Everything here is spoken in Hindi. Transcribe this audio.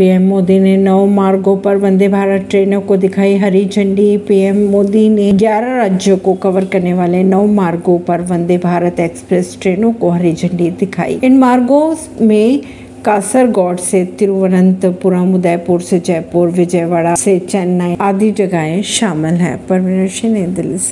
पीएम मोदी ने नौ मार्गों पर वंदे भारत ट्रेनों को दिखाई। हरी झंडी, पीएम मोदी ने 11 राज्यों को कवर करने वाले नौ मार्गों पर वंदे भारत एक्सप्रेस ट्रेनों को हरी झंडी दिखाई। इन मार्गों में कासरगौड से तिरुवनंतपुरम, उदयपुर से जयपुर, विजयवाड़ा से चेन्नई आदि जगहें शामिल हैं। परमेश सिंह, नई दिल्ली से।